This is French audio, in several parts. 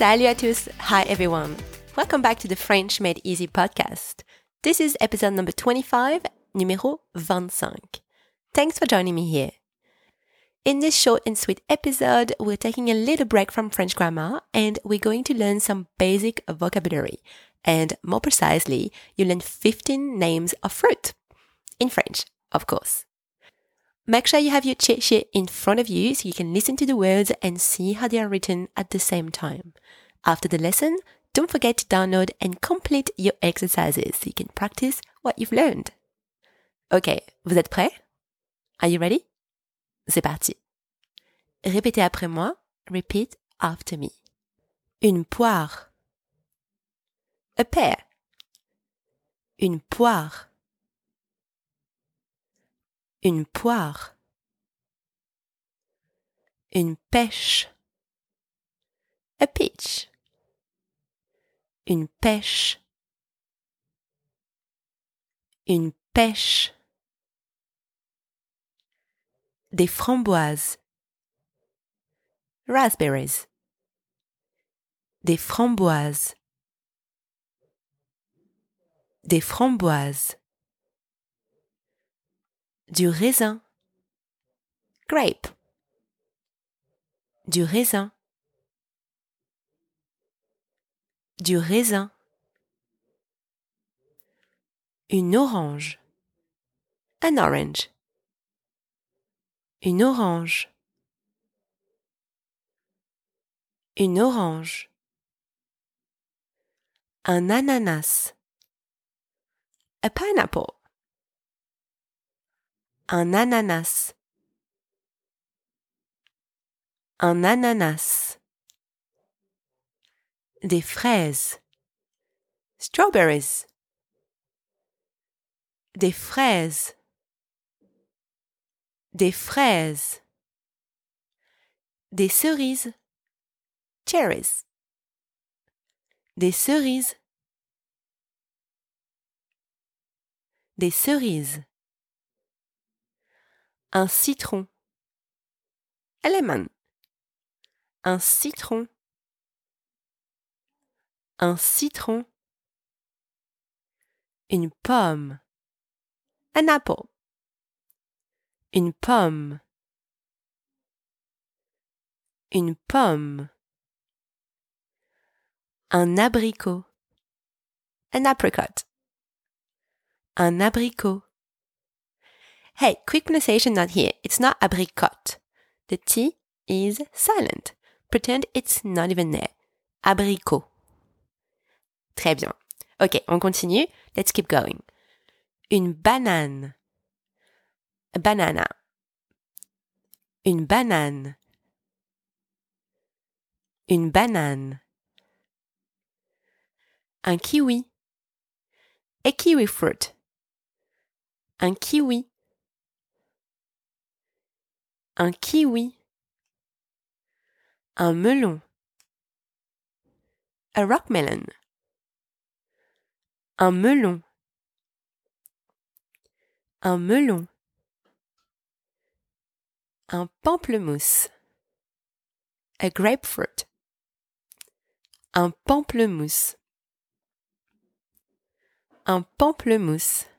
Salut à tous. Hi everyone. Welcome back to the French Made Easy podcast. This is episode number 25, numéro 25. Thanks for joining me here. In this short and sweet episode, we're taking a little break from French grammar and we're going to learn some basic vocabulary. And more precisely, you learn 15 names of fruit. In French, of course. Make sure you have your cheat sheet in front of you so you can listen to the words and see how they are written at the same time. After the lesson, don't forget to download and complete your exercises so you can practice what you've learned. Ok, vous êtes prêts? Are you ready? C'est parti. Répétez après moi. Repeat after me. Une poire. A pear. Une poire. Une poire. Une pêche. A peach. Une pêche. Une pêche. Des framboises. Raspberries. Des framboises. Des framboises. Du raisin. Grape. Du raisin. Du raisin. Une orange. An orange. Une orange. Une orange. Un ananas. A pineapple. Un ananas. Un ananas. Des fraises. Strawberries. Des fraises. Des fraises. Des cerises. Cherries. Des cerises. Des cerises. Un citron. Lemon. Un citron. Un citron. Une pomme. An apple. Une pomme. Une pomme. Un abricot. An apricot. Un abricot. Hey, quick pronunciation not here. It's not abricot. The T is silent. Pretend it's not even there. Abricot. Très bien. Ok, on continue. Let's keep going. Une banane. A banana. Une banane. Une banane. Un kiwi. A kiwi fruit. Un kiwi. Un kiwi. Un melon. A rock melon. Un melon. Un melon. Un pamplemousse. A grapefruit. Un pamplemousse. Un pamplemousse.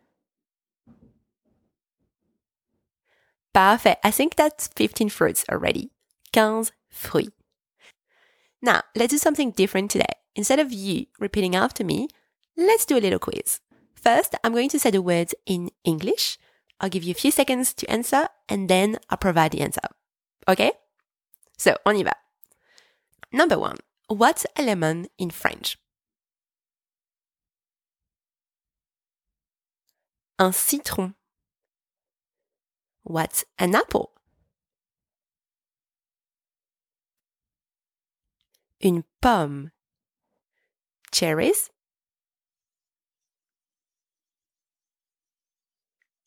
Parfait. I think that's 15 fruits already. 15 fruits. Now, let's do something different today. Instead of you repeating after me, let's do a little quiz. First, I'm going to say the words in English. I'll give you a few seconds to answer and then I'll provide the answer. Okay? So, on y va. Number one. What's a lemon in French? Un citron. What's an apple? Une pomme. Cherries.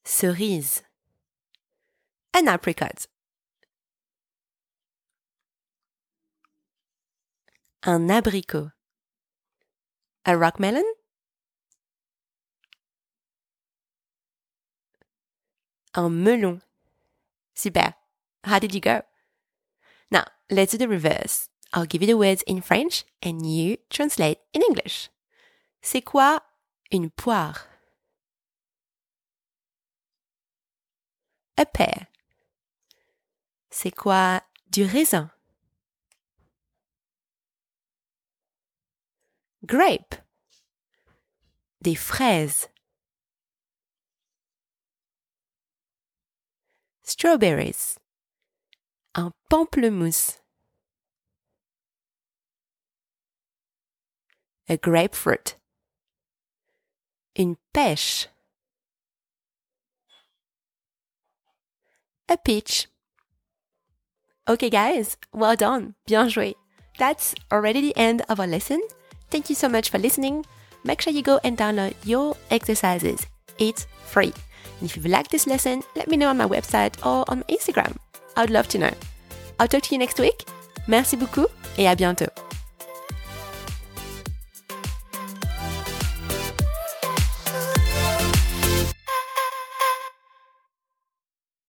Cerise. An apricot. Un abricot. A rock melon. Un melon. Super. How did you go? Now, let's do the reverse. I'll give you the words in French and you translate in English. C'est quoi une poire? A pear. C'est quoi du raisin? Grape. Des fraises. Strawberries. Un pamplemousse. A grapefruit. Une pêche. A peach. Okay, guys, well done. Bien joué. That's already the end of our lesson. Thank you so much for listening. Make sure you go and download your exercises. It's free. And if you've liked this lesson, let me know on my website or on Instagram. I'd love to know. I'll talk to you next week. Merci beaucoup et à bientôt.